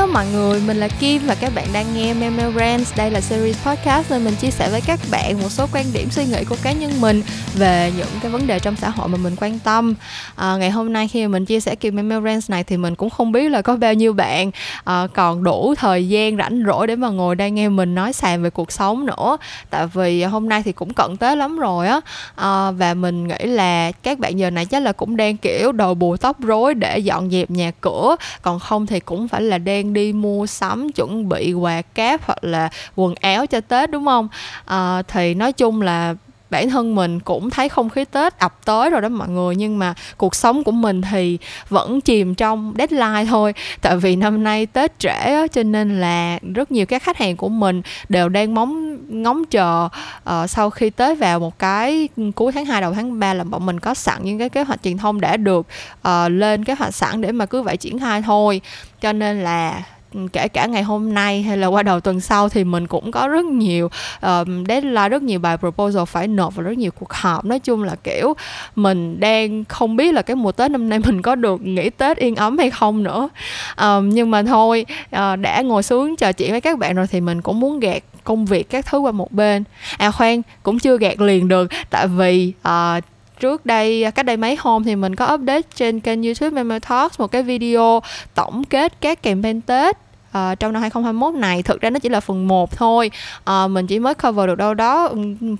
Hello mọi người, mình là Kim và các bạn đang nghe Memo Brands. Đây là series podcast nơi mình chia sẻ với các bạn một số quan điểm suy nghĩ của cá nhân mình về những cái vấn đề trong xã hội mà mình quan tâm. À, ngày hôm nay khi mà mình chia sẻ kỳ Memo Brands này thì mình cũng không biết là có bao nhiêu bạn à, còn đủ thời gian rảnh rỗi để mà ngồi đây nghe mình nói sàn về cuộc sống nữa. Tại vì hôm nay thì cũng cận Tết lắm rồi á à, và mình nghĩ là các bạn giờ này chắc là cũng đang kiểu đầu bù tóc rối để dọn dẹp nhà cửa còn không thì cũng phải là đang đi mua sắm chuẩn bị quà cáp hoặc là quần áo cho tết đúng không? À, thì nói chung là bản thân mình cũng thấy không khí Tết ập tới rồi đó mọi người. Nhưng mà cuộc sống của mình thì vẫn chìm trong deadline thôi. Tại vì năm nay Tết trễ á, cho nên là rất nhiều các khách hàng của mình đều đang mong ngóng chờ uh, sau khi Tết vào một cái cuối tháng 2 đầu tháng 3 là bọn mình có sẵn những cái kế hoạch truyền thông đã được uh, lên kế hoạch sẵn để mà cứ vậy triển khai thôi. Cho nên là kể cả ngày hôm nay hay là qua đầu tuần sau thì mình cũng có rất nhiều uh, deadline rất nhiều bài proposal phải nộp và rất nhiều cuộc họp. Nói chung là kiểu mình đang không biết là cái mùa tết năm nay mình có được nghỉ tết yên ấm hay không nữa. Um, nhưng mà thôi uh, đã ngồi xuống trò chuyện với các bạn rồi thì mình cũng muốn gạt công việc các thứ qua một bên. À khoan cũng chưa gạt liền được tại vì uh, trước đây, cách đây mấy hôm thì mình có update trên kênh YouTube Memo Talks, một cái video tổng kết các campaign Tết uh, trong năm 2021 này thực ra nó chỉ là phần 1 thôi. Uh, mình chỉ mới cover được đâu đó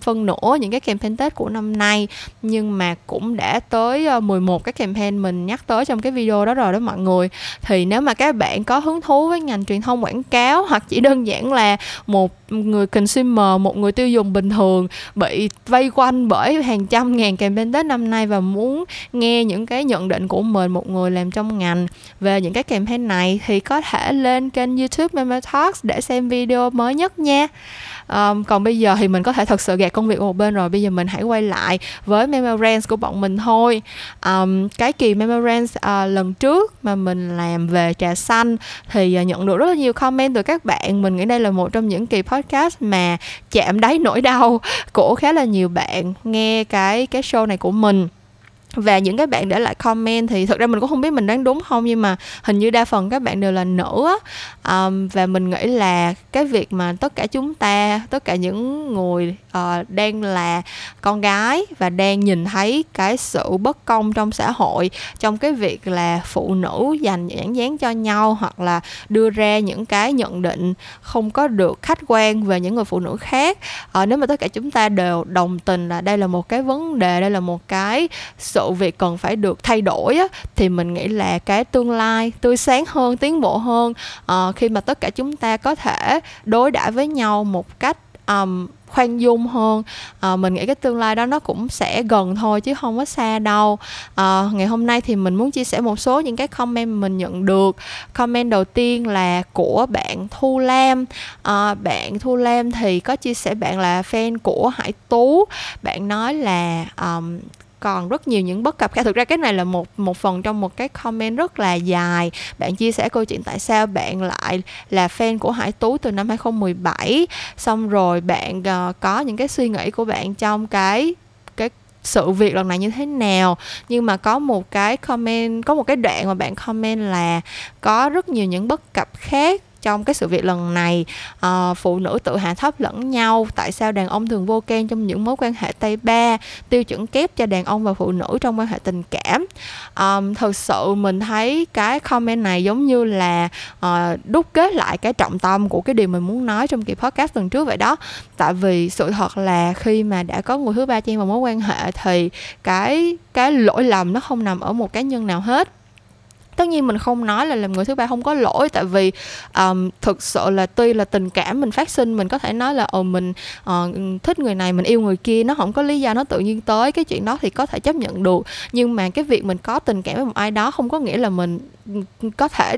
phân nửa những cái campaign Tết của năm nay. Nhưng mà cũng đã tới ờ, uh, 11 cái campaign mình nhắc tới trong cái video đó rồi đó mọi người. Thì nếu mà các bạn có hứng thú với ngành truyền thông quảng cáo hoặc chỉ đơn giản là một người consumer một người tiêu dùng bình thường bị vây quanh bởi hàng trăm ngàn campaign Tết năm nay và muốn nghe những cái nhận định của mình một người làm trong ngành về những cái campaign này thì có thể lên kênh kênh YouTube Memo Talks để xem video mới nhất nha. Um, còn bây giờ thì mình có thể thật sự gạt công việc một bên rồi. Bây giờ mình hãy quay lại với Memo Rants của bọn mình thôi. Um, cái kỳ Memo Rants uh, lần trước mà mình làm về trà xanh thì uh, nhận được rất là nhiều comment từ các bạn. Mình nghĩ đây là một trong những kỳ podcast mà chạm đáy nỗi đau của khá là nhiều bạn nghe cái cái show này của mình và những cái bạn để lại comment thì thực ra mình cũng không biết mình đoán đúng không nhưng mà hình như đa phần các bạn đều là nữ á. Um, và mình nghĩ là cái việc mà tất cả chúng ta tất cả những người uh, đang là con gái và đang nhìn thấy cái sự bất công trong xã hội trong cái việc là phụ nữ dành nhãn dán cho nhau hoặc là đưa ra những cái nhận định không có được khách quan về những người phụ nữ khác uh, nếu mà tất cả chúng ta đều đồng tình là đây là một cái vấn đề đây là một cái sự sự việc cần phải được thay đổi á, thì mình nghĩ là cái tương lai tươi sáng hơn tiến bộ hơn uh, khi mà tất cả chúng ta có thể đối đãi với nhau một cách um, khoan dung hơn à, mình nghĩ cái tương lai đó nó cũng sẽ gần thôi chứ không có xa đâu. À, ngày hôm nay thì mình muốn chia sẻ một số những cái comment mình nhận được. Comment đầu tiên là của bạn thu lam. À, bạn thu lam thì có chia sẻ bạn là fan của hải tú. Bạn nói là um, còn rất nhiều những bất cập khác. Thực ra cái này là một một phần trong một cái comment rất là dài. Bạn chia sẻ câu chuyện tại sao bạn lại là fan của Hải Tú từ năm 2017 xong rồi bạn uh, có những cái suy nghĩ của bạn trong cái cái sự việc lần này như thế nào. Nhưng mà có một cái comment có một cái đoạn mà bạn comment là có rất nhiều những bất cập khác trong cái sự việc lần này uh, phụ nữ tự hạ thấp lẫn nhau tại sao đàn ông thường vô can trong những mối quan hệ tay ba tiêu chuẩn kép cho đàn ông và phụ nữ trong quan hệ tình cảm? Ờ, um, thực sự mình thấy cái comment này giống như là uh, đúc kết lại cái trọng tâm của cái điều mình muốn nói trong kỳ podcast tuần trước vậy đó. Tại vì sự thật là khi mà đã có người thứ ba chen vào mối quan hệ thì cái cái lỗi lầm nó không nằm ở một cá nhân nào hết tất nhiên mình không nói là làm người thứ ba không có lỗi tại vì um, thực sự là tuy là tình cảm mình phát sinh mình có thể nói là ồ mình uh, thích người này mình yêu người kia nó không có lý do nó tự nhiên tới cái chuyện đó thì có thể chấp nhận được. Nhưng mà cái việc mình có tình cảm với một ai đó không có nghĩa là mình ừ, có thể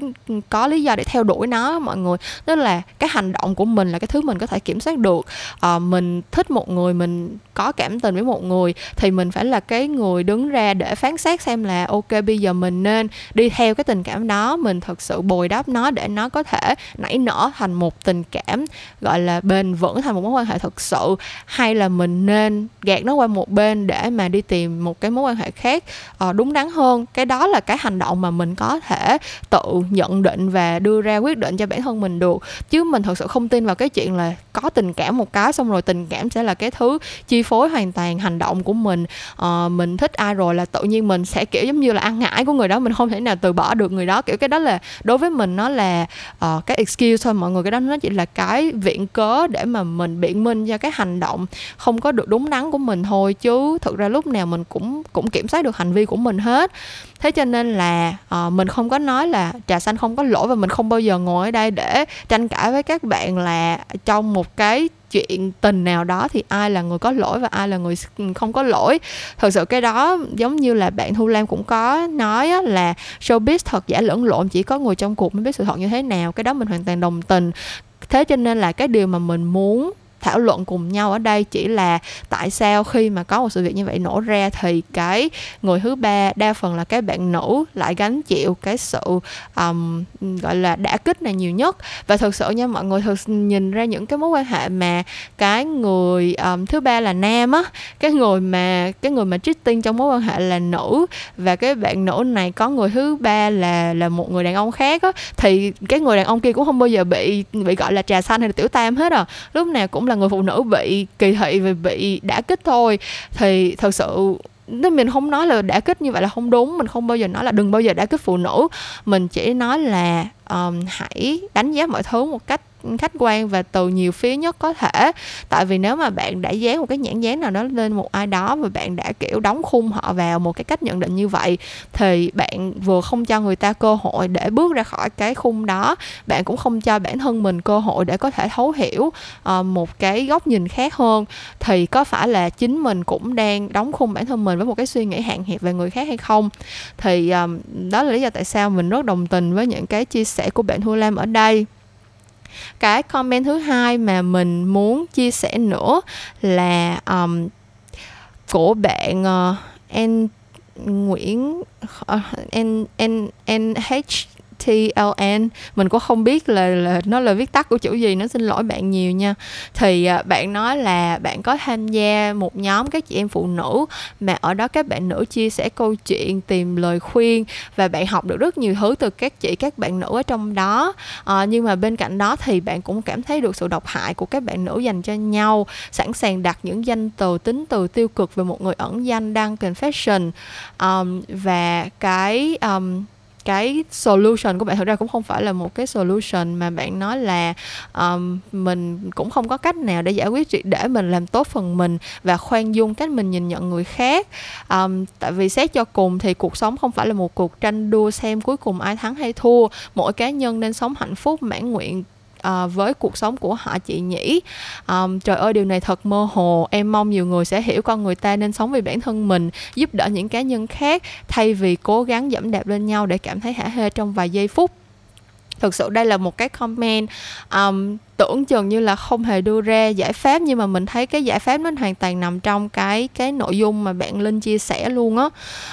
có lý do để theo đuổi nó mọi người. Tức là cái hành động của mình là cái thứ mình có thể kiểm soát được. À, mình thích một người mình có cảm tình với một người thì mình phải là cái người đứng ra để phán xét xem là ok bây giờ mình nên đi theo cái tình cảm đó mình thực sự bồi đắp nó để nó có thể nảy nở thành một tình cảm gọi là bền vững thành một mối quan hệ thực sự. Hay là mình nên gạt nó qua một bên để mà đi tìm một cái mối quan hệ khác uh, đúng đắn hơn. Cái đó là cái hành động mà mình có thể thể tự nhận định và đưa ra quyết định cho bản thân mình được. Chứ mình thật sự không tin vào cái chuyện là có tình cảm một cái xong rồi tình cảm sẽ là cái thứ chi phối hoàn toàn hành động của mình. Uh, mình thích ai rồi là tự nhiên mình sẽ kiểu giống như là ăn ngãi của người đó mình không thể nào từ bỏ được người đó. Kiểu cái đó là đối với mình nó là uh, cái excuse thôi. Mọi người cái đó nó chỉ là cái viện cớ để mà mình biện minh cho cái hành động không có được đúng đắn của mình thôi. Chứ thực ra lúc nào mình cũng cũng kiểm soát được hành vi của mình hết thế cho nên là uh, mình không có nói là trà xanh không có lỗi và mình không bao giờ ngồi ở đây để tranh cãi với các bạn là trong một cái chuyện tình nào đó thì ai là người có lỗi và ai là người không có lỗi. Thật sự cái đó giống như là bạn thu lam cũng có nói á, là showbiz thật giả lẫn lộn chỉ có người trong cuộc mới biết sự thật như thế nào. Cái đó mình hoàn toàn đồng tình. Thế cho nên là cái điều mà mình muốn thảo luận cùng nhau ở đây chỉ là tại sao khi mà có một sự việc như vậy nổ ra thì cái người thứ ba đa phần là cái bạn nữ lại gánh chịu cái sự um, gọi là đả kích này nhiều nhất. Và thực sự nha mọi người thực nhìn ra những cái mối quan hệ mà cái người um, thứ ba là nam á cái người mà cái người mà cheating trong mối quan hệ là nữ và cái bạn nữ này có người thứ ba là là một người đàn ông khác á thì cái người đàn ông kia cũng không bao giờ bị bị gọi là trà xanh hay là tiểu tam hết à. Lúc nào cũng là là người phụ nữ bị kỳ thị và bị đả kích thôi. Thì thật sự nên mình không nói là đả kích như vậy là không đúng. Mình không bao giờ nói là đừng bao giờ đả kích phụ nữ. Mình chỉ nói là um, hãy đánh giá mọi thứ một cách khách quan và từ nhiều phía nhất có thể. Tại vì nếu mà bạn đã dán một cái nhãn dán nào đó lên một ai đó và bạn đã kiểu đóng khung họ vào một cái cách nhận định như vậy thì bạn vừa không cho người ta cơ hội để bước ra khỏi cái khung đó. Bạn cũng không cho bản thân mình cơ hội để có thể thấu hiểu uh, một cái góc nhìn khác hơn. Thì có phải là chính mình cũng đang đóng khung bản thân mình với một cái suy nghĩ hạn hẹp về người khác hay không? Thì um, đó là lý do tại sao mình rất đồng tình với những cái chia sẻ của bạn Thu Lam ở đây cái comment thứ hai mà mình muốn chia sẻ nữa là um, của bạn uh, N Nguyễn uh, N N N H TLN mình cũng không biết là, là nó là viết tắt của chữ gì nó xin lỗi bạn nhiều nha. Thì à, bạn nói là bạn có tham gia một nhóm các chị em phụ nữ mà ở đó các bạn nữ chia sẻ câu chuyện tìm lời khuyên và bạn học được rất nhiều thứ từ các chị các bạn nữ ở trong đó. À, nhưng mà bên cạnh đó thì bạn cũng cảm thấy được sự độc hại của các bạn nữ dành cho nhau sẵn sàng đặt những danh từ tính từ tiêu cực về một người ẩn danh đăng confession um, và cái um, cái solution của bạn. Thực ra cũng không phải là một cái solution mà bạn nói là um, mình cũng không có cách nào để giải quyết chuyện để mình làm tốt phần mình và khoan dung cách mình nhìn nhận người khác. Um, tại vì xét cho cùng thì cuộc sống không phải là một cuộc tranh đua xem cuối cùng ai thắng hay thua. Mỗi cá nhân nên sống hạnh phúc mãn nguyện uh, với cuộc sống của họ chị nhỉ um, à, trời ơi điều này thật mơ hồ. Em mong nhiều người sẽ hiểu con người ta nên sống vì bản thân mình giúp đỡ những cá nhân khác thay vì cố gắng dẫm đạp lên nhau để cảm thấy hả hê trong vài giây phút. Thực sự đây là một cái comment um, tưởng chừng như là không hề đưa ra giải pháp nhưng mà mình thấy cái giải pháp nó hoàn toàn nằm trong cái cái nội dung mà bạn linh chia sẻ luôn á.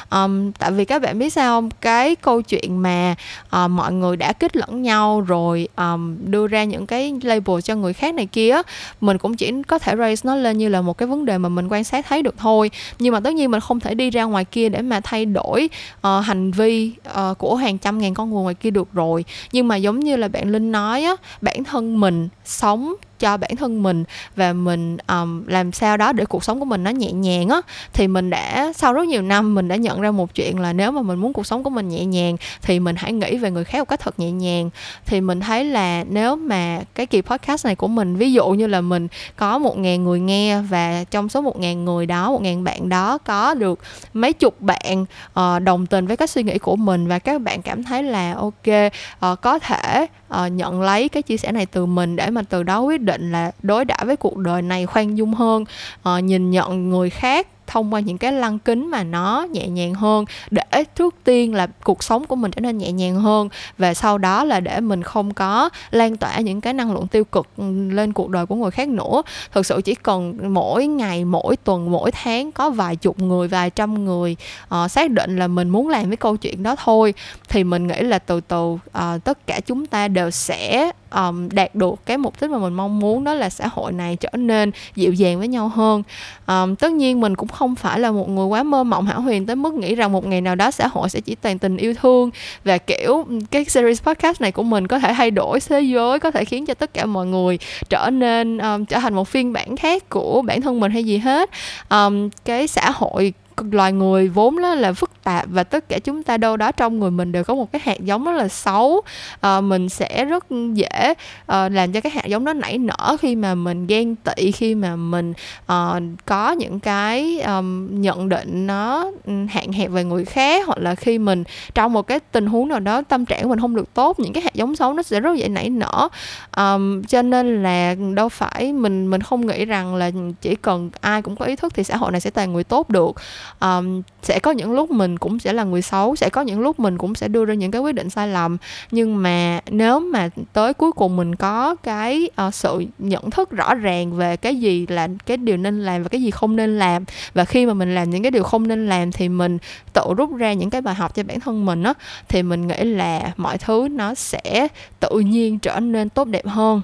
Um, tại vì các bạn biết sao không? Cái câu chuyện mà uh, mọi người đã kết lẫn nhau rồi um, đưa ra những cái label cho người khác này kia mình cũng chỉ có thể raise nó lên như là một cái vấn đề mà mình quan sát thấy được thôi. Nhưng mà tất nhiên mình không thể đi ra ngoài kia để mà thay đổi uh, hành vi uh, của hàng trăm ngàn con người ngoài kia được rồi. Nhưng mà giống như là bạn linh nói á bản thân mình sống cho bản thân mình và mình um, làm sao đó để cuộc sống của mình nó nhẹ nhàng á thì mình đã sau rất nhiều năm mình đã nhận ra một chuyện là nếu mà mình muốn cuộc sống của mình nhẹ nhàng thì mình hãy nghĩ về người khác một cách thật nhẹ nhàng. Thì mình thấy là nếu mà cái kỳ podcast này của mình ví dụ như là mình có một ngàn người nghe và trong số một ngàn người đó một ngàn bạn đó có được mấy chục bạn uh, đồng tình với các suy nghĩ của mình và các bạn cảm thấy là ok uh, có thể uh, nhận lấy cái chia sẻ này từ mình để mà từ đó quyết định là đối đãi với cuộc đời này khoan dung hơn. Uh, nhìn nhận người khác thông qua những cái lăng kính mà nó nhẹ nhàng hơn để trước tiên là cuộc sống của mình trở nên nhẹ nhàng hơn và sau đó là để mình không có lan tỏa những cái năng lượng tiêu cực ừ, lên cuộc đời của người khác nữa. Thực sự chỉ cần mỗi ngày mỗi tuần mỗi tháng có vài chục người vài trăm người uh, xác định là mình muốn làm cái câu chuyện đó thôi thì mình nghĩ là từ từ uh, tất cả chúng ta đều sẽ um, đạt được cái mục đích mà mình mong muốn đó là xã hội này trở nên dịu dàng với nhau hơn. Um, tất nhiên mình cũng không phải là một người quá mơ mộng hão huyền tới mức nghĩ rằng một ngày nào đó xã hội sẽ chỉ toàn tình yêu thương và kiểu cái series podcast này của mình có thể thay đổi thế giới có thể khiến cho tất cả mọi người trở nên um, trở thành một phiên bản khác của bản thân mình hay gì hết. Um, cái xã hội loài người vốn đó là phức tạp và tất cả chúng ta đâu đó trong người mình đều có một cái hạt giống rất là xấu. À, mình sẽ rất dễ à, làm cho cái hạt giống đó nảy nở khi mà mình ghen tị khi mà mình à, có những cái um, nhận định nó ừ, hạn hẹp về người khác hoặc là khi mình trong một cái tình huống nào đó tâm trạng của mình không được tốt những cái hạt giống xấu nó sẽ rất dễ nảy nở. Um, cho nên là đâu phải mình mình không nghĩ rằng là chỉ cần ai cũng có ý thức thì xã hội này sẽ toàn người tốt được um, sẽ có những lúc mình cũng sẽ là người xấu sẽ có những lúc mình cũng sẽ đưa ra những cái quyết định sai lầm. Nhưng mà nếu mà tới cuối cùng mình có cái uh, sự nhận thức rõ ràng về cái gì là cái điều nên làm và cái gì không nên làm và khi mà mình làm những cái điều không nên làm thì mình tự rút ra những cái bài học cho bản thân mình á thì mình nghĩ là mọi thứ nó sẽ tự nhiên trở nên tốt đẹp hơn.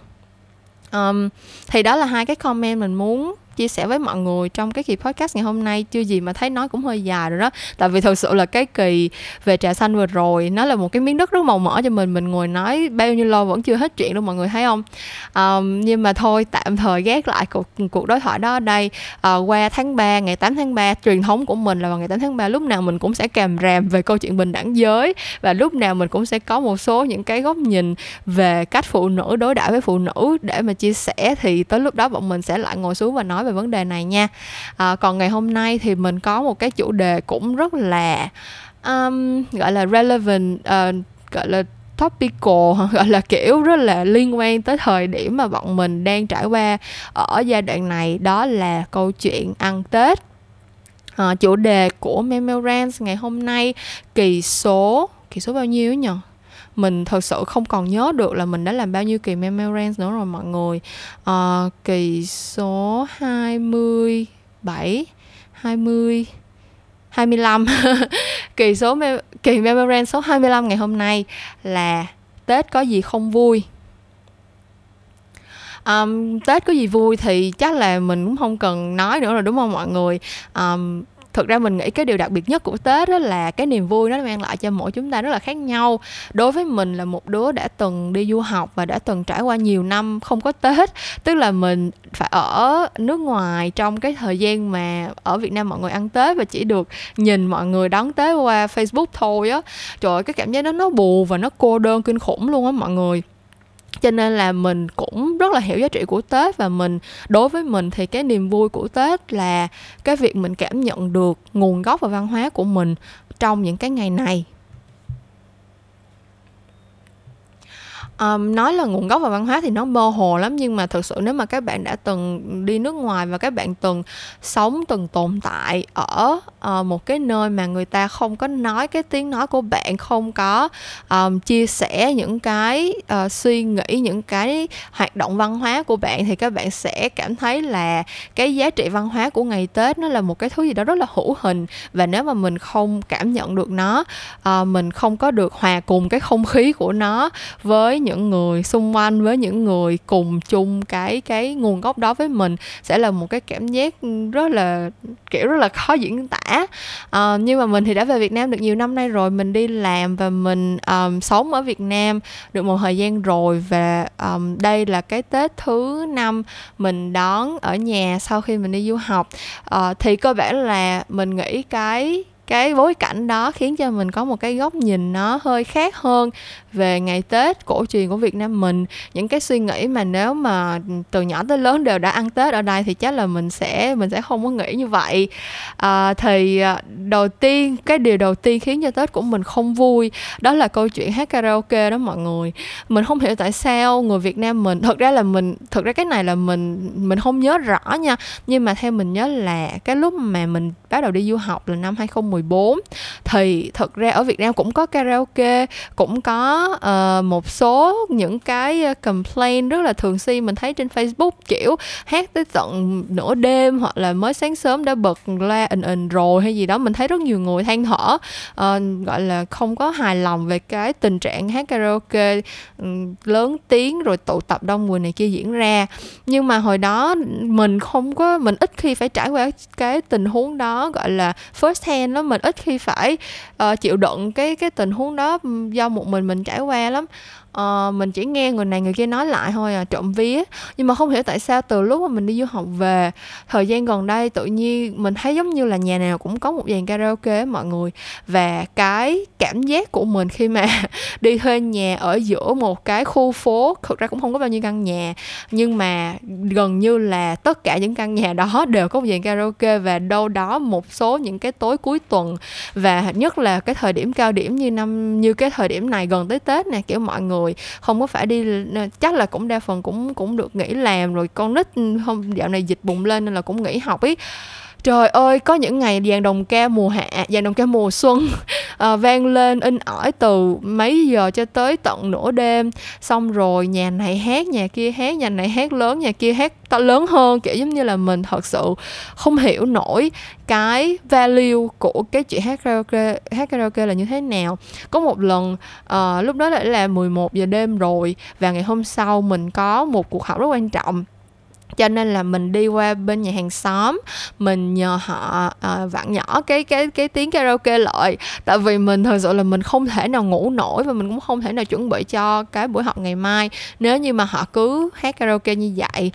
Um, thì đó là hai cái comment mình muốn chia sẻ với mọi người trong cái kỳ podcast ngày hôm nay. Chưa gì mà thấy nói cũng hơi dài rồi đó. Tại vì thật sự là cái kỳ về trà xanh vừa rồi nó là một cái miếng đất rất màu mỡ cho mình. Mình ngồi nói bao nhiêu lâu vẫn chưa hết chuyện đâu mọi người thấy không? Um, nhưng mà thôi tạm thời gác lại cuộc cuộc đối thoại đó ở đây. Uh, qua tháng 3 ngày 8 tháng 3 truyền thống của mình là vào ngày 8 tháng 3 lúc nào mình cũng sẽ kèm ràm về câu chuyện bình đẳng giới. Và lúc nào mình cũng sẽ có một số những cái góc nhìn về cách phụ nữ đối đãi với phụ nữ để mà chia sẻ. Thì tới lúc đó bọn mình sẽ lại ngồi xuống và nói về vấn đề này nha. À, còn ngày hôm nay thì mình có một cái chủ đề cũng rất là um, gọi là relevant uh, gọi là topical gọi là kiểu rất là liên quan tới thời điểm mà bọn mình đang trải qua ở giai đoạn này đó là câu chuyện ăn tết. À, chủ đề của Memorance ngày hôm nay kỳ số kỳ số bao nhiêu nhỉ mình thật sự không còn nhớ được là mình đã làm bao nhiêu kỳ memorance nữa rồi mọi người. À, kỳ số 27 20 25 kỳ số me- kỳ memorance số 25 ngày hôm nay là Tết có gì không vui? Um, Tết có gì vui thì chắc là mình cũng không cần nói nữa rồi đúng không mọi người? Um, thực ra mình nghĩ cái điều đặc biệt nhất của tết đó là cái niềm vui nó mang lại cho mỗi chúng ta rất là khác nhau. Đối với mình là một đứa đã từng đi du học và đã từng trải qua nhiều năm không có tết, tức là mình phải ở nước ngoài trong cái thời gian mà ở việt nam mọi người ăn tết và chỉ được nhìn mọi người đón tết qua facebook thôi á. Trời ơi, cái cảm giác đó nó buồn và nó cô đơn, kinh khủng luôn á mọi người cho nên là mình cũng rất là hiểu giá trị của tết và mình, đối với mình thì cái niềm vui của tết là cái việc mình cảm nhận được nguồn gốc và văn hóa của mình trong những cái ngày này. Um, nói là nguồn gốc và văn hóa thì nó mơ hồ lắm nhưng mà thực sự nếu mà các bạn đã từng đi nước ngoài và các bạn từng sống từng tồn tại ở uh, một cái nơi mà người ta không có nói cái tiếng nói của bạn không có um, chia sẻ những cái uh, suy nghĩ những cái hoạt động văn hóa của bạn thì các bạn sẽ cảm thấy là cái giá trị văn hóa của ngày tết nó là một cái thứ gì đó rất là hữu hình. Và nếu mà mình không cảm nhận được nó uh, mình không có được hòa cùng cái không khí của nó với những người xung quanh với những người cùng chung cái cái nguồn gốc đó với mình sẽ là một cái cảm giác rất là kiểu rất là khó diễn tả. À, nhưng mà mình thì đã về Việt Nam được nhiều năm nay rồi mình đi làm và mình um, sống ở Việt Nam được một thời gian rồi và um, đây là cái Tết thứ năm mình đón ở nhà sau khi mình đi du học. Uh, thì cơ bản là mình nghĩ cái cái bối cảnh đó khiến cho mình có một cái góc nhìn nó hơi khác hơn về ngày Tết cổ truyền của Việt Nam mình những cái suy nghĩ mà nếu mà từ nhỏ tới lớn đều đã ăn Tết ở đây thì chắc là mình sẽ mình sẽ không có nghĩ như vậy. À, thì à, đầu tiên cái điều đầu tiên khiến cho Tết của mình không vui đó là câu chuyện hát karaoke đó mọi người. Mình không hiểu tại sao người Việt Nam mình thực ra là mình thực ra cái này là mình mình không nhớ rõ nha nhưng mà theo mình nhớ là cái lúc mà mình bắt đầu đi du học là năm 2014 thì thực ra ở Việt Nam cũng có karaoke cũng có uh, một số những cái ờ, complaint rất là thường xuyên mình thấy trên Facebook kiểu hát tới tận nửa đêm hoặc là mới sáng sớm đã bật la ình ình rồi hay gì đó mình thấy rất nhiều người than thở. Uh, gọi là không có hài lòng về cái tình trạng hát karaoke um, lớn tiếng rồi tụ tập đông người này kia diễn ra. Nhưng mà hồi đó mình không có mình ít khi phải trải qua cái tình huống đó gọi là first hand đó mình ít khi phải uh, chịu đựng cái cái tình huống đó ừ, do một mình mình trải qua lắm uh, mình chỉ nghe người này người kia nói lại thôi à trộm vía. Nhưng mà không hiểu tại sao từ lúc mà mình đi du học về thời gian gần đây tự nhiên mình thấy giống như là nhà nào cũng có một dàn karaoke mọi người. Và cái cảm giác của mình khi mà đi thuê nhà ở giữa một cái khu phố thực ra cũng không có bao nhiêu căn nhà nhưng mà gần như là tất cả những căn nhà đó đều có một dàn karaoke và đâu đó một số những cái tối cuối tuần. Và nhất là cái thời điểm cao điểm như năm như cái thời điểm này gần tới tết nè kiểu mọi người rồi, không có phải đi chắc là cũng đa phần cũng cũng được nghỉ làm rồi, con nít, không, dạo này dịch bùng lên nên là cũng nghỉ học ý trời ơi có những ngày dàn đồng ca mùa hạ à, dàn đồng ca mùa xuân uh, vang lên in ỏi từ mấy giờ cho tới tận nửa đêm. Xong rồi nhà này hát nhà kia hát nhà này hát lớn nhà kia hát to lớn hơn kiểu giống như là mình thật sự không hiểu nổi cái value của cái chuyện hát karaoke hát karaoke là như thế nào. Có một lần uh, lúc đó đã là 11 giờ đêm rồi và ngày hôm sau mình có một cuộc họp rất quan trọng cho nên là mình đi qua bên nhà hàng xóm mình nhờ họ ờ, uh, vặn nhỏ cái cái cái tiếng karaoke lại. Tại vì mình thật sự là mình không thể nào ngủ nổi và mình cũng không thể nào chuẩn bị cho cái buổi học ngày mai. Nếu như mà họ cứ hát karaoke như vậy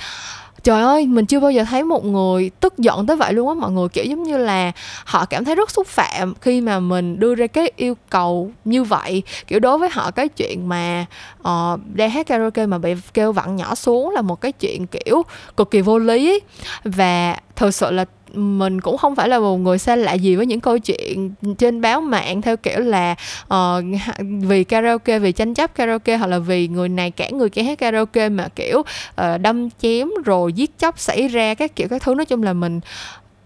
trời ơi mình chưa bao giờ thấy một người tức giận tới vậy luôn á. Mọi người kiểu giống như là họ cảm thấy rất xúc phạm khi mà mình đưa ra cái yêu cầu như vậy. Kiểu đối với họ cái chuyện mà ờ, uh, đang hát karaoke mà bị kêu vặn nhỏ xuống là một cái chuyện kiểu cực kỳ vô lý và thực sự là mình cũng không phải là một người xa lạ gì với những câu chuyện trên báo mạng theo kiểu là uh, vì karaoke vì tranh chấp karaoke hoặc là vì người này cản người kia hát karaoke mà kiểu uh, đâm chém rồi giết chóc xảy ra các kiểu các thứ. Nói chung là mình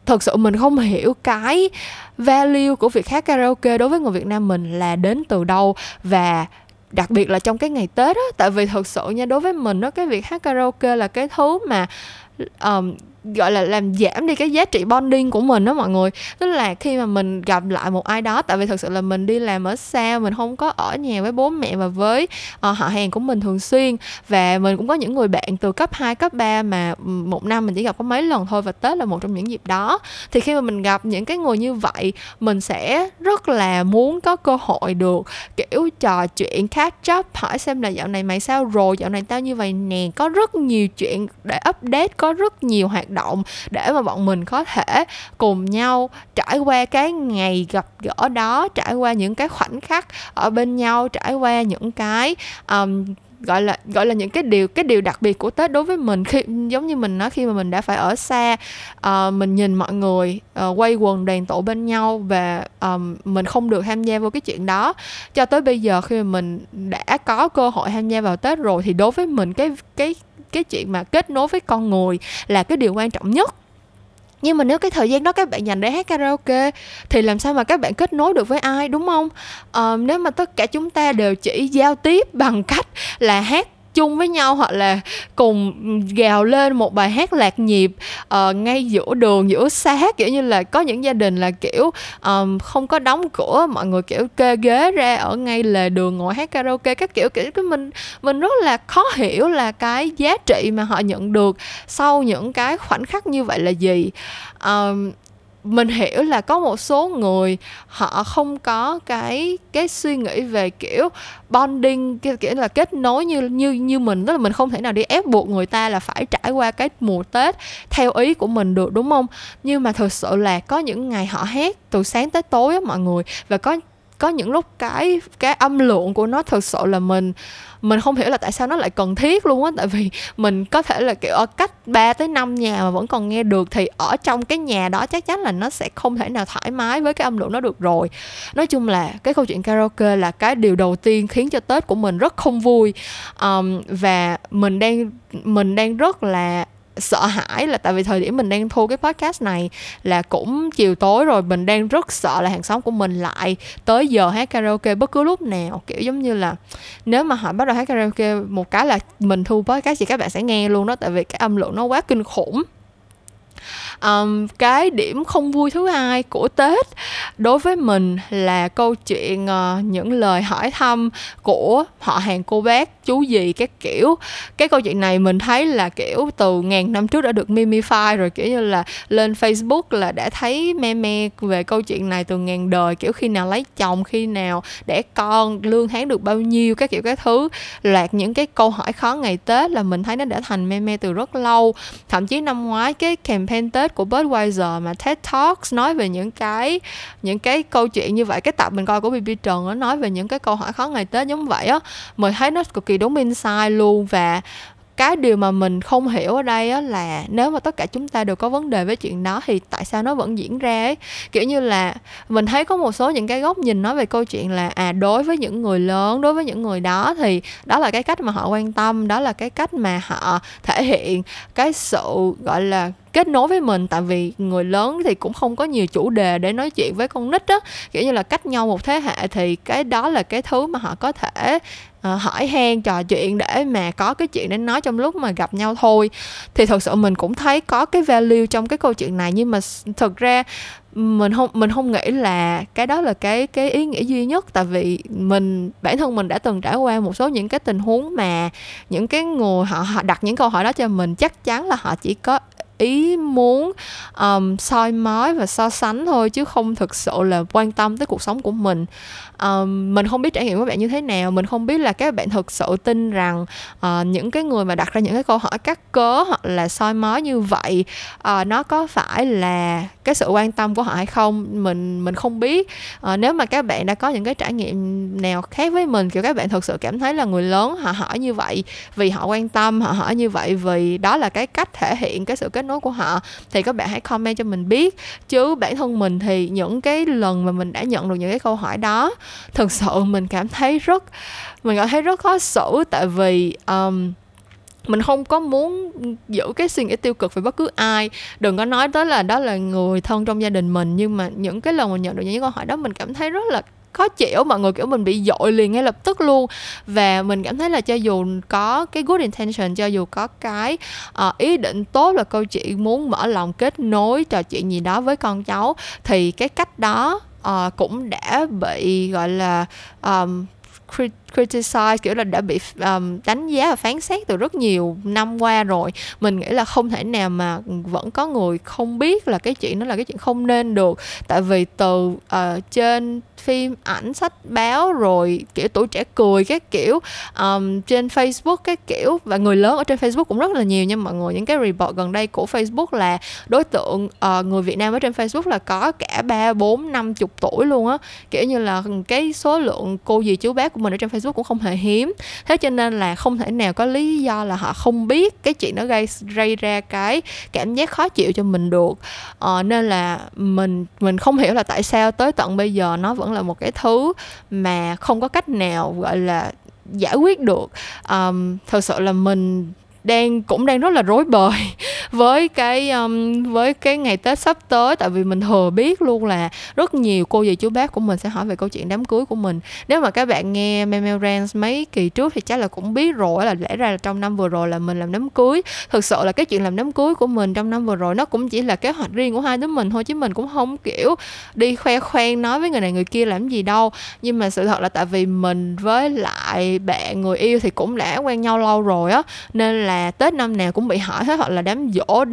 thật sự mình không hiểu cái value của việc hát karaoke đối với người Việt Nam mình là đến từ đâu. Và đặc biệt là trong cái ngày Tết á tại vì thật sự nha đối với mình đó cái việc hát karaoke là cái thứ mà um, gọi là làm giảm đi cái giá trị bonding của mình đó mọi người. Tức là khi mà mình gặp lại một ai đó tại vì thật sự là mình đi làm ở xa mình không có ở nhà với bố mẹ và với uh, họ hàng của mình thường xuyên. Và mình cũng có những người bạn từ cấp 2, cấp 3 mà một năm mình chỉ gặp có mấy lần thôi và Tết là một trong những dịp đó. Thì khi mà mình gặp những cái người như vậy mình sẽ rất là muốn có cơ hội được kiểu trò chuyện catch up hỏi xem là dạo này mày sao rồi dạo này tao như vậy nè có rất nhiều chuyện để update có rất nhiều hoạt động để mà bọn mình có thể cùng nhau trải qua cái ngày gặp gỡ đó trải qua những cái khoảnh khắc ở bên nhau trải qua những cái um, gọi là gọi là những cái điều cái điều đặc biệt của tết đối với mình. Khi giống như mình nói khi mà mình đã phải ở xa uh, mình nhìn mọi người uh, quay quần đoàn tụ bên nhau và um, mình không được tham gia vào cái chuyện đó. Cho tới bây giờ khi mà mình đã có cơ hội tham gia vào tết rồi thì đối với mình cái cái cái chuyện mà kết nối với con người là cái điều quan trọng nhất. Nhưng mà nếu cái thời gian đó các bạn dành để hát karaoke thì làm sao mà các bạn kết nối được với ai đúng không? À, nếu mà tất cả chúng ta đều chỉ giao tiếp bằng cách là hát chung với nhau hoặc là cùng gào lên một bài hát lạc nhịp uh, ngay giữa đường giữa xa kiểu như là có những gia đình là kiểu um, không có đóng cửa mọi người kiểu kê ghế ra ở ngay lề đường ngồi hát karaoke các kiểu kiểu cái mình mình rất là khó hiểu là cái giá trị mà họ nhận được sau những cái khoảnh khắc như vậy là gì. Um, mình hiểu là có một số người họ không có cái cái suy nghĩ về kiểu bonding kiểu, kiểu là kết nối như như như mình. Tức là mình không thể nào đi ép buộc người ta là phải trải qua cái mùa tết theo ý của mình được đúng không? Nhưng mà thực sự là có những ngày họ hát từ sáng tới tối á mọi người. Và có có những lúc cái cái âm lượng của nó thực sự là mình mình không hiểu là tại sao nó lại cần thiết luôn á. Tại vì mình có thể là kiểu ở cách 3 tới 5 nhà mà vẫn còn nghe được thì ở trong cái nhà đó chắc chắn là nó sẽ không thể nào thoải mái với cái âm lượng nó được rồi. Nói chung là cái câu chuyện karaoke là cái điều đầu tiên khiến cho tết của mình rất không vui. Um, và mình đang mình đang rất là sợ hãi là tại vì thời điểm mình đang thu cái podcast này là cũng chiều tối rồi, mình đang rất sợ là hàng xóm của mình lại tới giờ hát karaoke bất cứ lúc nào. Kiểu giống như là nếu mà họ bắt đầu hát karaoke một cái là mình thu podcast thì các bạn sẽ nghe luôn đó, tại vì cái âm lượng nó quá kinh khủng um, cái điểm không vui thứ hai của tết đối với mình là câu chuyện uh, những lời hỏi thăm của họ hàng cô bác chú gì các kiểu. Cái câu chuyện này mình thấy là kiểu từ ngàn năm trước đã được memify rồi kiểu như là lên facebook là đã thấy meme về câu chuyện này từ ngàn đời kiểu khi nào lấy chồng khi nào đẻ con lương tháng được bao nhiêu các kiểu các thứ. Loạt những cái câu hỏi khó ngày tết là mình thấy nó đã thành meme từ rất lâu. Thậm chí năm ngoái cái campaign tết của Budweiser mà TED Talks nói về những cái những cái câu chuyện như vậy. Cái tập mình coi của BB Trần nó nói về những cái câu hỏi khó ngày Tết giống vậy á. Mình thấy nó cực kỳ đúng insight luôn và cái điều mà mình không hiểu ở đây á là nếu mà tất cả chúng ta đều có vấn đề với chuyện đó thì tại sao nó vẫn diễn ra ấy? Kiểu như là mình thấy có một số những cái góc nhìn nói về câu chuyện là à đối với những người lớn, đối với những người đó thì đó là cái cách mà họ quan tâm, đó là cái cách mà họ thể hiện cái sự, gọi là kết nối với mình tại vì người lớn thì cũng không có nhiều chủ đề để nói chuyện với con nít á. Kiểu như là cách nhau một thế hệ thì cái đó là cái thứ mà họ có thể uh, hỏi han trò chuyện để mà có cái chuyện để nói trong lúc mà gặp nhau thôi. Thì thật sự mình cũng thấy có cái value trong cái câu chuyện này nhưng mà thực ra mình không mình không nghĩ là cái đó là cái cái ý nghĩa duy nhất. Tại vì mình bản thân mình đã từng trải qua một số những cái tình huống mà những cái người họ họ đặt những câu hỏi đó cho mình chắc chắn là họ chỉ có ý muốn um, soi mói và so sánh thôi chứ không thực sự là quan tâm tới cuộc sống của mình. Um, mình không biết trải nghiệm của bạn như thế nào mình không biết là các bạn thực sự tin rằng uh, những cái người mà đặt ra những cái câu hỏi cắt cớ hoặc là soi mói như vậy uh, nó có phải là cái sự quan tâm của họ hay không mình mình không biết. Uh, nếu mà các bạn đã có những cái trải nghiệm nào khác với mình kiểu các bạn thực sự cảm thấy là người lớn họ hỏi như vậy vì họ quan tâm họ hỏi như vậy vì đó là cái cách thể hiện cái sự kết nối của họ thì các bạn hãy comment cho mình biết. Chứ bản thân mình thì những cái lần mà mình đã nhận được những cái câu hỏi đó thực sự mình cảm thấy rất mình cảm thấy rất khó xử. Tại vì um, mình không có muốn giữ cái suy nghĩ tiêu cực về bất cứ ai. Đừng có nói tới là đó là người thân trong gia đình mình nhưng mà những cái lần mình nhận được những câu hỏi đó mình cảm thấy rất là khó chịu mọi người kiểu mình bị dội liền ngay lập tức luôn. Và mình cảm thấy là cho dù có cái good intention cho dù có cái uh, ý định tốt là câu chuyện muốn mở lòng kết nối trò chuyện gì đó với con cháu thì cái cách đó uh, cũng đã bị gọi là um, criticize kiểu là đã bị um, đánh giá và phán xét từ rất nhiều năm qua rồi. Mình nghĩ là không thể nào mà vẫn có người không biết là cái chuyện đó là cái chuyện không nên được. Tại vì từ uh, trên phim ảnh sách báo rồi kiểu tuổi trẻ cười các kiểu um, trên Facebook các kiểu và người lớn ở trên Facebook cũng rất là nhiều. Nha mọi người những cái report gần đây của Facebook là đối tượng uh, người Việt Nam ở trên Facebook là có cả ba bốn năm chục tuổi luôn á. Kiểu như là cái số lượng cô dì chú bác của mình ở trên Facebook cũng không hề hiếm. Thế cho nên là không thể nào có lý do là họ không biết cái chuyện nó gây gây ra cái cảm giác khó chịu cho mình được. Ờ, nên là mình mình không hiểu là tại sao tới tận bây giờ nó vẫn là một cái thứ mà không có cách nào gọi là giải quyết được. Um, thật sự là mình đang cũng đang rất là rối bời với cái um, với cái ngày Tết sắp tới. Tại vì mình thừa biết luôn là rất nhiều cô dì chú bác của mình sẽ hỏi về câu chuyện đám cưới của mình. Nếu mà các bạn nghe Memo mấy kỳ trước thì chắc là cũng biết rồi là lẽ ra là trong năm vừa rồi là mình làm đám cưới. Thực sự là cái chuyện làm đám cưới của mình trong năm vừa rồi nó cũng chỉ là kế hoạch riêng của hai đứa mình thôi chứ mình cũng không kiểu đi khoe khoang nói với người này người kia làm gì đâu. Nhưng mà sự thật là tại vì mình với lại bạn người yêu thì cũng đã quen nhau lâu rồi á nên là là tết năm nào cũng bị hỏi hết hoặc là đám dỗ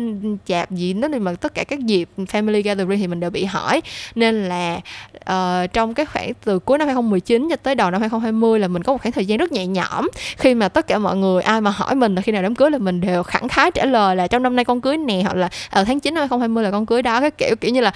chạp gì đó thì mà tất cả các dịp family gathering thì mình đều bị hỏi. Nên là uh, trong cái khoảng từ cuối năm 2019 cho tới đầu năm 2020 là mình có một khoảng thời gian rất nhẹ nhõm. Khi mà tất cả mọi người ai mà hỏi mình là khi nào đám cưới là mình đều khẳng khái trả lời là trong năm nay con cưới nè hoặc là ở tháng 9 năm 2020 là con cưới đó cái kiểu kiểu như là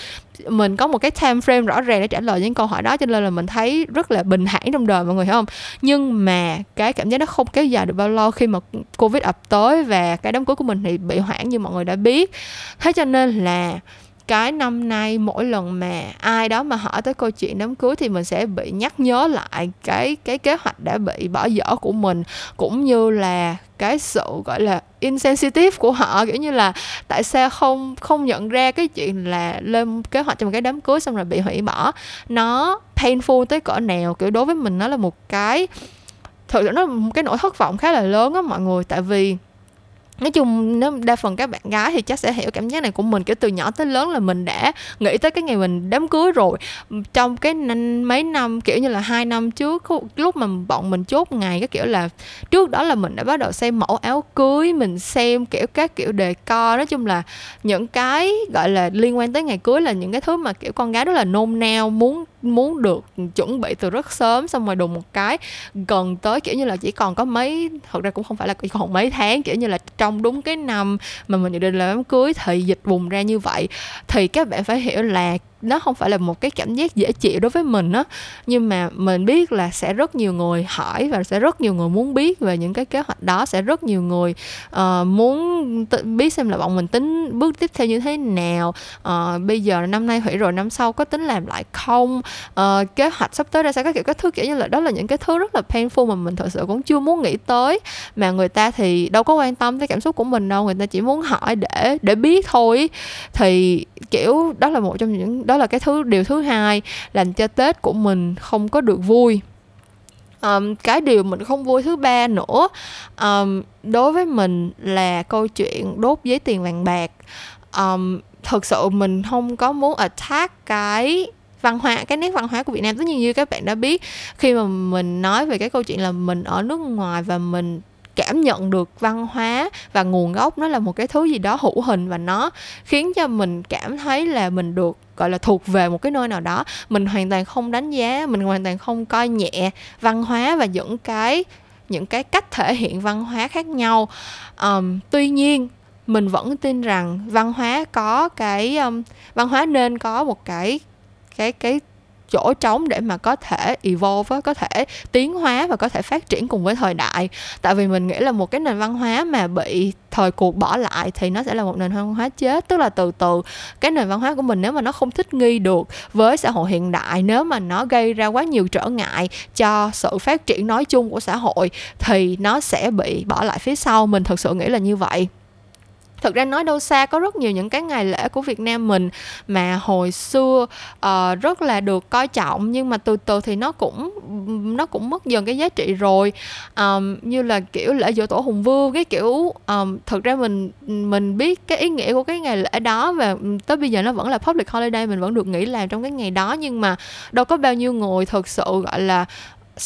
mình có một cái time frame rõ ràng để trả lời những câu hỏi đó, cho nên là mình thấy rất là bình thản trong đời, mọi người hiểu không? Nhưng mà cái cảm giác nó không kéo dài được bao lâu khi mà covid ập tới và cái đám cưới của mình thì bị hoãn như mọi người đã biết. Thế cho nên là cái năm nay mỗi lần mà ai đó mà hỏi tới câu chuyện đám cưới thì mình sẽ bị nhắc nhớ lại cái cái kế hoạch đã bị bỏ dở của mình, cũng như là cái sự, gọi là, insensitive của họ. Kiểu như là tại sao không không nhận ra cái chuyện là lên kế hoạch cho một cái đám cưới xong rồi bị hủy bỏ? Nó painful tới cỡ nào? Kiểu đối với mình nó là một cái, thực sự nó là một cái nỗi thất vọng khá là lớn á mọi người. Tại vì nói chung nếu đa phần các bạn gái thì chắc sẽ hiểu cảm giác này của mình kiểu từ nhỏ tới lớn là mình đã nghĩ tới cái ngày mình đám cưới rồi. Trong cái năm, mấy năm kiểu như là hai năm trước lúc mà bọn mình chốt ngày cái kiểu là trước đó là mình đã bắt đầu xem mẫu áo cưới mình xem kiểu các kiểu đề co. Nói chung là những cái gọi là liên quan tới ngày cưới là những cái thứ mà kiểu con gái rất là nôn nao muốn muốn được chuẩn bị từ rất sớm xong rồi đùng một cái gần tới, kiểu như là, chỉ còn có mấy, thật ra cũng không phải là chỉ còn mấy tháng, kiểu như là, trong đúng cái năm mà mình dự định là đám cưới thì dịch bùng ra như vậy thì các bạn phải hiểu là nó không phải là một cái cảm giác dễ chịu đối với mình á. Nhưng mà mình biết là sẽ rất nhiều người hỏi và sẽ rất nhiều người muốn biết về những cái kế hoạch đó sẽ rất nhiều người uh, muốn t- biết xem là bọn mình tính bước tiếp theo như thế nào. Uh, bây giờ năm nay hủy rồi năm sau có tính làm lại không? Uh, kế hoạch sắp tới ra sẽ có kiểu các thứ kiểu như là đó là những cái thứ rất là painful mà mình thật sự cũng chưa muốn nghĩ tới. Mà người ta thì đâu có quan tâm tới cảm xúc của mình đâu người ta chỉ muốn hỏi để để biết thôi. Thì kiểu đó là một trong những đó là cái thứ điều thứ hai làm cho tết của mình không có được vui. Um, cái điều mình không vui thứ ba nữa um, đối với mình là câu chuyện đốt giấy tiền vàng bạc. Um, thực sự mình không có muốn attack cái văn hóa cái nét văn hóa của Việt Nam. Tất nhiên như các bạn đã biết khi mà mình nói về cái câu chuyện là mình ở nước ngoài và mình cảm nhận được văn hóa và nguồn gốc nó là một cái thứ gì đó hữu hình và nó khiến cho mình cảm thấy là mình được gọi là thuộc về một cái nơi nào đó. Mình hoàn toàn không đánh giá mình hoàn toàn không coi nhẹ văn hóa và những cái những cái cách thể hiện văn hóa khác nhau. Um, tuy nhiên mình vẫn tin rằng văn hóa có cái um, văn hóa nên có một cái cái cái chỗ trống để mà có thể evolve có thể tiến hóa và có thể phát triển cùng với thời đại. Tại vì mình nghĩ là một cái nền văn hóa mà bị thời cuộc bỏ lại thì nó sẽ là một nền văn hóa chết. Tức là từ từ, cái nền văn hóa của mình nếu mà nó không thích nghi được với xã hội hiện đại, nếu mà nó gây ra quá nhiều trở ngại cho sự phát triển nói chung của xã hội thì nó sẽ bị bỏ lại phía sau. Mình thực sự nghĩ là như vậy thực ra nói đâu xa có rất nhiều những cái ngày lễ của Việt Nam mình mà hồi xưa uh, rất là được coi trọng nhưng mà từ từ thì nó cũng nó cũng mất dần cái giá trị rồi. Um, như là kiểu lễ dỗ tổ hùng vương cái kiểu um, thực ra mình mình biết cái ý nghĩa của cái ngày lễ đó và tới bây giờ nó vẫn là public holiday mình vẫn được nghỉ làm trong cái ngày đó nhưng mà đâu có bao nhiêu người thực sự gọi là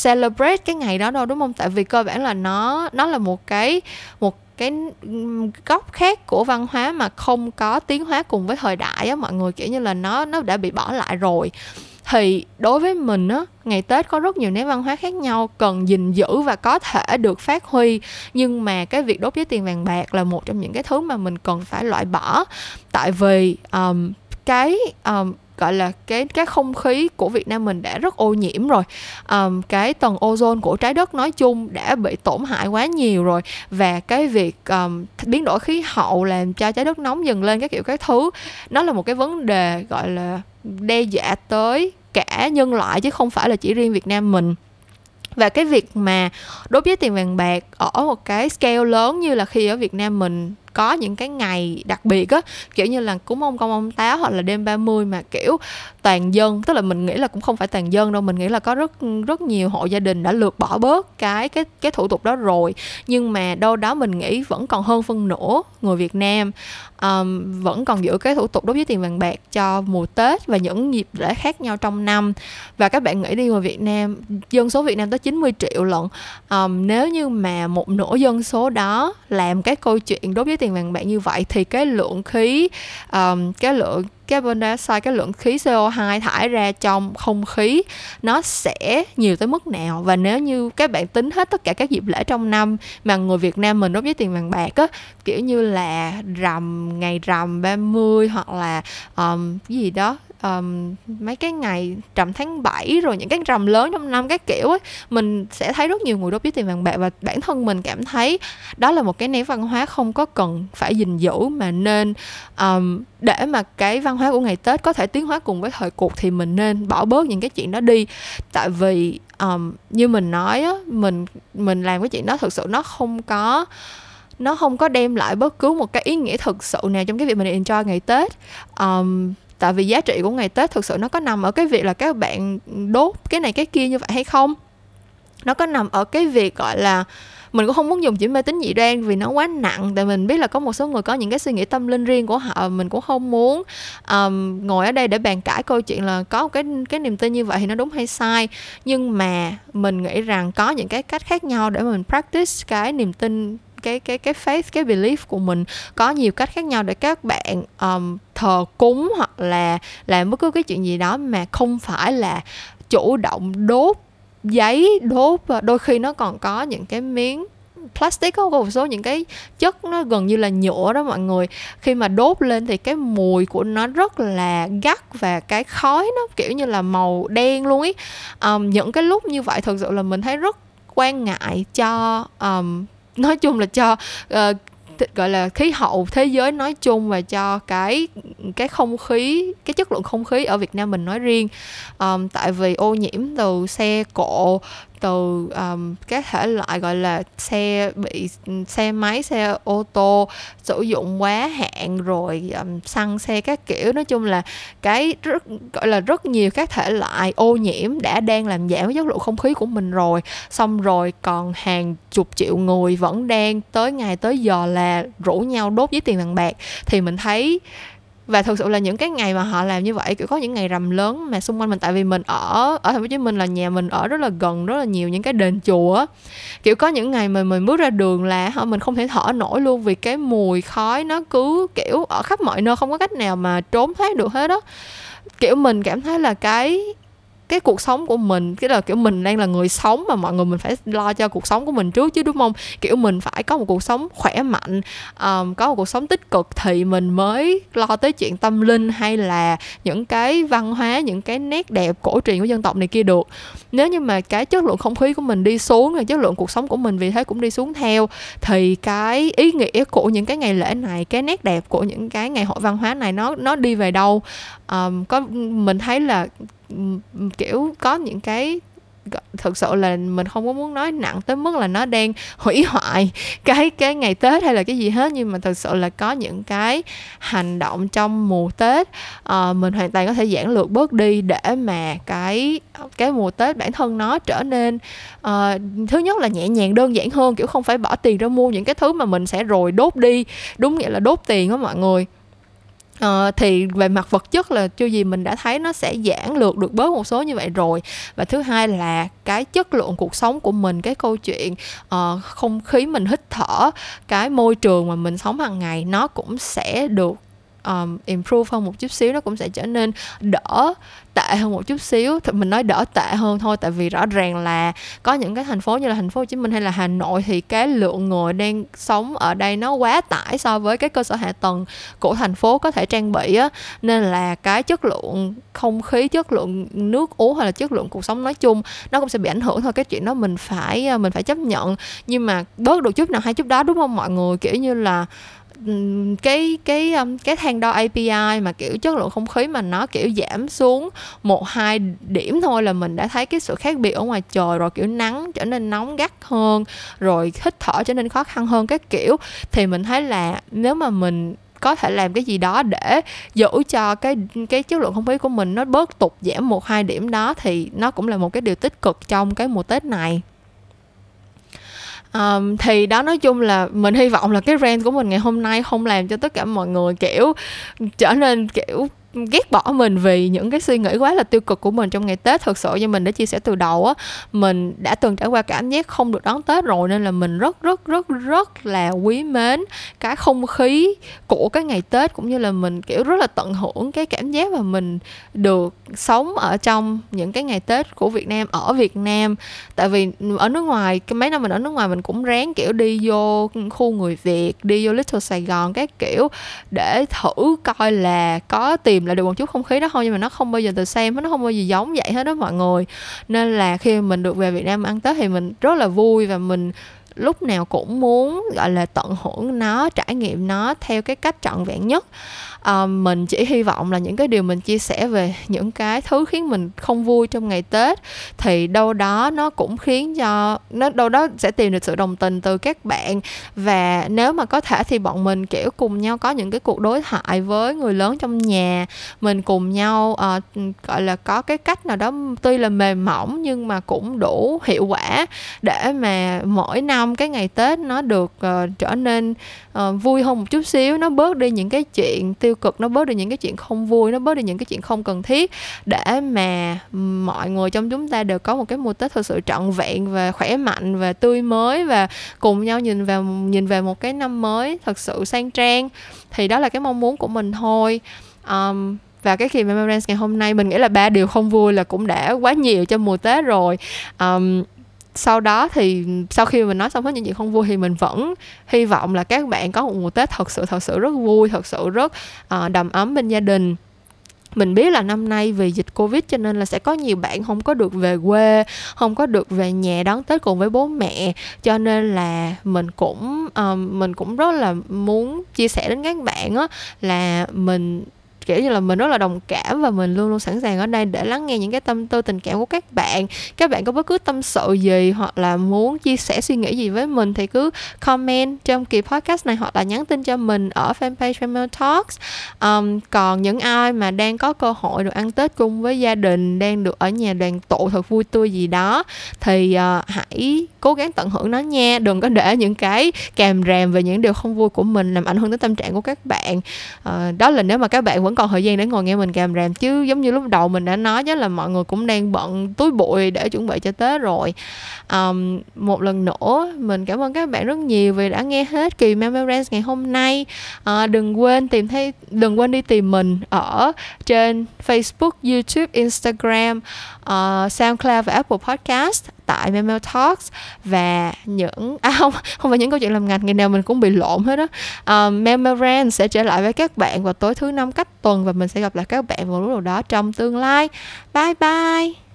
celebrate cái ngày đó đâu đúng không? Tại vì cơ bản là nó nó là một cái một cái góc khác của văn hóa mà không có tiến hóa cùng với thời đại á mọi người kiểu như là nó nó đã bị bỏ lại rồi. Thì đối với mình á ngày tết có rất nhiều nét văn hóa khác nhau cần gìn giữ và có thể được phát huy. Nhưng mà cái việc đốt giấy tiền vàng bạc là một trong những cái thứ mà mình cần phải loại bỏ. Tại vì um, cái um, gọi là cái cái không khí của Việt Nam mình đã rất ô nhiễm rồi. Um, cái tầng ozone của trái đất nói chung đã bị tổn hại quá nhiều rồi và cái việc um, biến đổi khí hậu làm cho trái đất nóng dần lên các kiểu các thứ nó là một cái vấn đề gọi là đe dọa tới cả nhân loại chứ không phải là chỉ riêng Việt Nam mình. Và cái việc mà đối với tiền vàng bạc ở một cái scale lớn như là khi ở Việt Nam mình có những cái ngày đặc biệt á, kiểu như là cúng ông công ông táo hoặc là đêm 30 mà, kiểu, toàn dân, tức là mình nghĩ là cũng không phải toàn dân đâu, mình nghĩ là có rất rất nhiều hộ gia đình đã lược bỏ bớt cái cái cái thủ tục đó rồi. Nhưng mà đâu đó mình nghĩ vẫn còn hơn phân nửa người Việt Nam um, vẫn còn giữ cái thủ tục đốt giấy tiền vàng bạc cho mùa Tết và những dịp lễ khác nhau trong năm. Và các bạn nghĩ đi ngoài Việt Nam dân số Việt Nam tới 90 triệu lận um, nếu như mà một nửa dân số đó làm cái câu chuyện đốt giấy tiền vàng bạc như vậy thì cái lượng khí um, cái lượng carbon dioxide cái lượng khí CO2 thải ra trong không khí nó sẽ nhiều tới mức nào? Và nếu như các bạn tính hết tất cả các dịp lễ trong năm mà người Việt Nam mình đốt giấy tiền vàng bạc á kiểu như là rằm ngày rằm 30 hoặc là um, cái gì đó um, mấy cái ngày rằm tháng 7 rồi những cái rằm lớn trong năm các kiểu ấy mình sẽ thấy rất nhiều người đốt giấy tiền vàng bạc và bản thân mình cảm thấy đó là một cái nét văn hóa không có cần phải gìn giữ mà nên um, để mà cái văn hóa của ngày Tết có thể tiến hóa cùng với thời cuộc thì mình nên bỏ bớt những cái chuyện đó đi. Tại vì um, như mình nói á mình mình làm cái chuyện đó thực sự nó không có nó không có đem lại bất cứ một cái ý nghĩa thực sự nào trong cái việc mình enjoy ngày Tết. Um, tại vì giá trị của ngày Tết thực sự nó có nằm ở cái việc là các bạn đốt cái này cái kia như vậy hay không? Nó có nằm ở cái việc gọi là mình cũng không muốn dùng chữ mê tín dị đoan vì nó quá nặng tại mình biết là có một số người có những cái suy nghĩ tâm linh riêng của họ mình cũng không muốn um, ngồi ở đây để bàn cãi câu chuyện là có cái cái niềm tin như vậy thì nó đúng hay sai. Nhưng mà mình nghĩ rằng có những cái cách khác nhau để mình practice cái niềm tin cái cái cái faith cái belief của mình có nhiều cách khác nhau để các bạn um, thờ cúng hoặc là làm bất cứ cái chuyện gì đó mà không phải là chủ động đốt giấy đốt ờ, đôi khi nó còn có những cái miếng plastic có một số những cái chất nó gần như là nhựa đó mọi người. Khi mà đốt lên thì cái mùi của nó rất là gắt và cái khói nó kiểu như là màu đen luôn ý um, những cái lúc như vậy thực sự là mình thấy rất quan ngại cho um, nói chung là cho uh, gọi là khí hậu thế giới nói chung và cho cái cái không khí cái chất lượng không khí ở Việt Nam mình nói riêng. Um, tại vì ô nhiễm từ xe cộ từ um, các thể loại gọi là xe bị xe máy xe ô tô sử dụng quá hạn rồi um, xăng xe các kiểu. Nói chung là cái rất gọi là rất nhiều các thể loại ô nhiễm đã đang làm giảm chất lượng không khí của mình rồi. Xong rồi còn hàng chục triệu người vẫn đang tới ngày tới giờ là rủ nhau đốt với tiền vàng bạc. Thì mình thấy và thực sự là những cái ngày mà họ làm như vậy, kiểu, có những ngày rằm lớn mà xung quanh mình, tại vì mình ở ở thành phố hồ chí minh là nhà mình ở rất là gần, rất là nhiều những cái đền chùa kiểu, có những ngày mà mình bước ra đường là họ mình không thể thở nổi luôn vì cái mùi khói nó cứ, kiểu, ở khắp mọi nơi, không có cách nào mà trốn thoát được hết đó kiểu, mình cảm thấy là cái cái cuộc sống của mình cái là kiểu mình đang là người sống mà mọi người mình phải lo cho cuộc sống của mình trước chứ đúng không? Kiểu mình phải có một cuộc sống khỏe mạnh um, có một cuộc sống tích cực thì mình mới lo tới chuyện tâm linh hay là những cái văn hóa những cái nét đẹp cổ truyền của dân tộc này kia được. Nếu như mà cái chất lượng không khí của mình đi xuống rồi chất lượng cuộc sống của mình vì thế cũng đi xuống theo thì cái ý nghĩa của những cái ngày lễ này cái nét đẹp của những cái ngày hội văn hóa này nó nó đi về đâu? Um, có mình thấy là kiểu có những cái thực sự là mình không có muốn nói nặng tới mức là nó đang hủy hoại cái cái ngày Tết hay là cái gì hết nhưng mà thực sự là có những cái hành động trong mùa Tết uh, mình hoàn toàn có thể giản lược bớt đi để mà cái cái mùa Tết bản thân nó trở nên uh, thứ nhất là nhẹ nhàng đơn giản hơn kiểu không phải bỏ tiền ra mua những cái thứ mà mình sẽ rồi đốt đi. Đúng nghĩa là đốt tiền đó mọi người. Uh, thì về mặt vật chất là chưa gì mình đã thấy nó sẽ giãn lược được bớt một số như vậy rồi. Và thứ hai là cái chất lượng cuộc sống của mình cái câu chuyện uh, không khí mình hít thở cái môi trường mà mình sống hàng ngày nó cũng sẽ được um, improve hơn một chút xíu nó cũng sẽ trở nên đỡ tệ hơn một chút xíu. Thì mình nói đỡ tệ hơn thôi tại vì rõ ràng là có những cái thành phố như là thành phố Hồ Chí Minh hay là Hà Nội thì cái lượng người đang sống ở đây nó quá tải so với cái cơ sở hạ tầng của thành phố có thể trang bị á. Nên là cái chất lượng không khí chất lượng nước uống hay là chất lượng cuộc sống nói chung nó cũng sẽ bị ảnh hưởng thôi. Cái chuyện đó mình phải à, mình phải chấp nhận. Nhưng mà bớt được chút nào hay chút đó đúng không? Mọi người kiểu như là cái cái cái thang đo API mà, kiểu, chất lượng không khí mà nó, kiểu, giảm xuống một, hai điểm thôi là mình đã thấy cái sự khác biệt ở ngoài trời rồi, kiểu, nắng trở nên nóng gắt hơn, rồi hít thở trở nên khó khăn hơn cái kiểu. Thì mình thấy là nếu mà mình có thể làm cái gì đó để giữ cho cái cái chất lượng không khí của mình nó bớt tụt, giảm một, hai điểm đó thì nó cũng là một cái điều tích cực trong cái mùa tết này um, thì đó nói chung là mình hy vọng là cái rant của mình ngày hôm nay không làm cho tất cả mọi người kiểu trở nên kiểu ghét bỏ mình vì những cái suy nghĩ quá là tiêu cực của mình trong ngày Tết. Thực sự như mình đã chia sẻ từ đầu á, mình đã từng trải qua cảm giác không được đón Tết rồi nên là mình rất rất rất rất là quý mến cái không khí của cái ngày Tết cũng như là mình, kiểu, rất là tận hưởng cái cảm giác mà mình được sống ở trong những cái ngày Tết của Việt Nam, ở Việt Nam. Tại vì ở nước ngoài, cái mấy năm mình ở nước ngoài mình cũng ráng, kiểu, đi vô khu người Việt, đi vô Little Sài Gòn các kiểu để thử coi là có tìm lại được một chút không khí đó thôi, nhưng mà nó không bao giờ từ xem nó không bao giờ giống vậy hết đó mọi người. Nên là khi mình được về Việt Nam ăn Tết thì mình rất là vui và mình lúc nào cũng muốn, gọi là, tận hưởng nó, trải nghiệm nó theo cái cách trọn vẹn nhất à, mình chỉ hy vọng là những cái điều mình chia sẻ về những cái thứ khiến mình không vui trong ngày tết thì đâu đó nó cũng khiến cho nó đâu đó sẽ tìm được sự đồng tình từ các bạn. Và nếu mà có thể thì bọn mình kiểu cùng nhau có những cái cuộc đối thoại với người lớn trong nhà. Mình cùng nhau uh, gọi là có cái cách nào đó tuy là mềm mỏng nhưng mà cũng đủ hiệu quả để mà mỗi năm cái ngày tết nó được uh, trở nên uh, vui hơn một chút xíu nó bớt đi những cái chuyện tiêu tiêu cực nó bớt đi những cái chuyện không vui nó bớt đi những cái chuyện không cần thiết để mà mọi người trong chúng ta đều có một cái mùa tết thực sự trọn vẹn và khỏe mạnh và tươi mới và cùng nhau nhìn vào nhìn về một cái năm mới thật sự sang trang. Thì đó là cái mong muốn của mình thôi. Um, và cái kỳ Memorance ngày hôm nay mình nghĩ là ba điều không vui là cũng đã quá nhiều cho mùa Tết rồi. Um, sau đó thì sau khi mình nói xong hết những chuyện không vui thì mình vẫn hy vọng là các bạn có một mùa tết thật sự thật sự rất vui thật sự rất uh, đầm ấm bên gia đình. Mình biết là năm nay vì dịch covid cho nên là sẽ có nhiều bạn không có được về quê không có được về nhà đón tết cùng với bố mẹ. Cho nên là mình cũng um, mình cũng rất là muốn chia sẻ đến các bạn á là mình kiểu như là mình rất là đồng cảm và mình luôn luôn sẵn sàng ở đây để lắng nghe những cái tâm tư tình cảm của các bạn. Các bạn có bất cứ tâm sự gì hoặc là muốn chia sẻ suy nghĩ gì với mình thì cứ comment trong kỳ podcast này hoặc là nhắn tin cho mình ở fanpage Female Talks. Um, còn những ai mà đang có cơ hội được ăn Tết cùng với gia đình đang được ở nhà đoàn tụ thật vui tươi gì đó thì uh, hãy cố gắng tận hưởng nó nha. Đừng có để những cái kèm rèm về những điều không vui của mình làm ảnh hưởng tới tâm trạng của các bạn. Uh, đó là nếu mà các bạn vẫn còn thời gian để ngồi nghe mình càm ràm chứ giống như lúc đầu mình đã nói chứ là mọi người cũng đang bận túi bụi để chuẩn bị cho tết rồi. Um, một lần nữa mình cảm ơn các bạn rất nhiều vì đã nghe hết kỳ Memories ngày hôm nay. Uh, đừng quên tìm thấy đừng quên đi tìm mình ở trên Facebook, YouTube, Instagram, uh, SoundCloud và Apple Podcast tại Memo Talks và những à không không phải những câu chuyện làm ngành ngày nào mình cũng bị lộn hết á. Ờ, um, Memo Brand sẽ trở lại với các bạn vào tối thứ năm cách tuần và mình sẽ gặp lại các bạn vào lúc nào đó trong tương lai. Bye bye!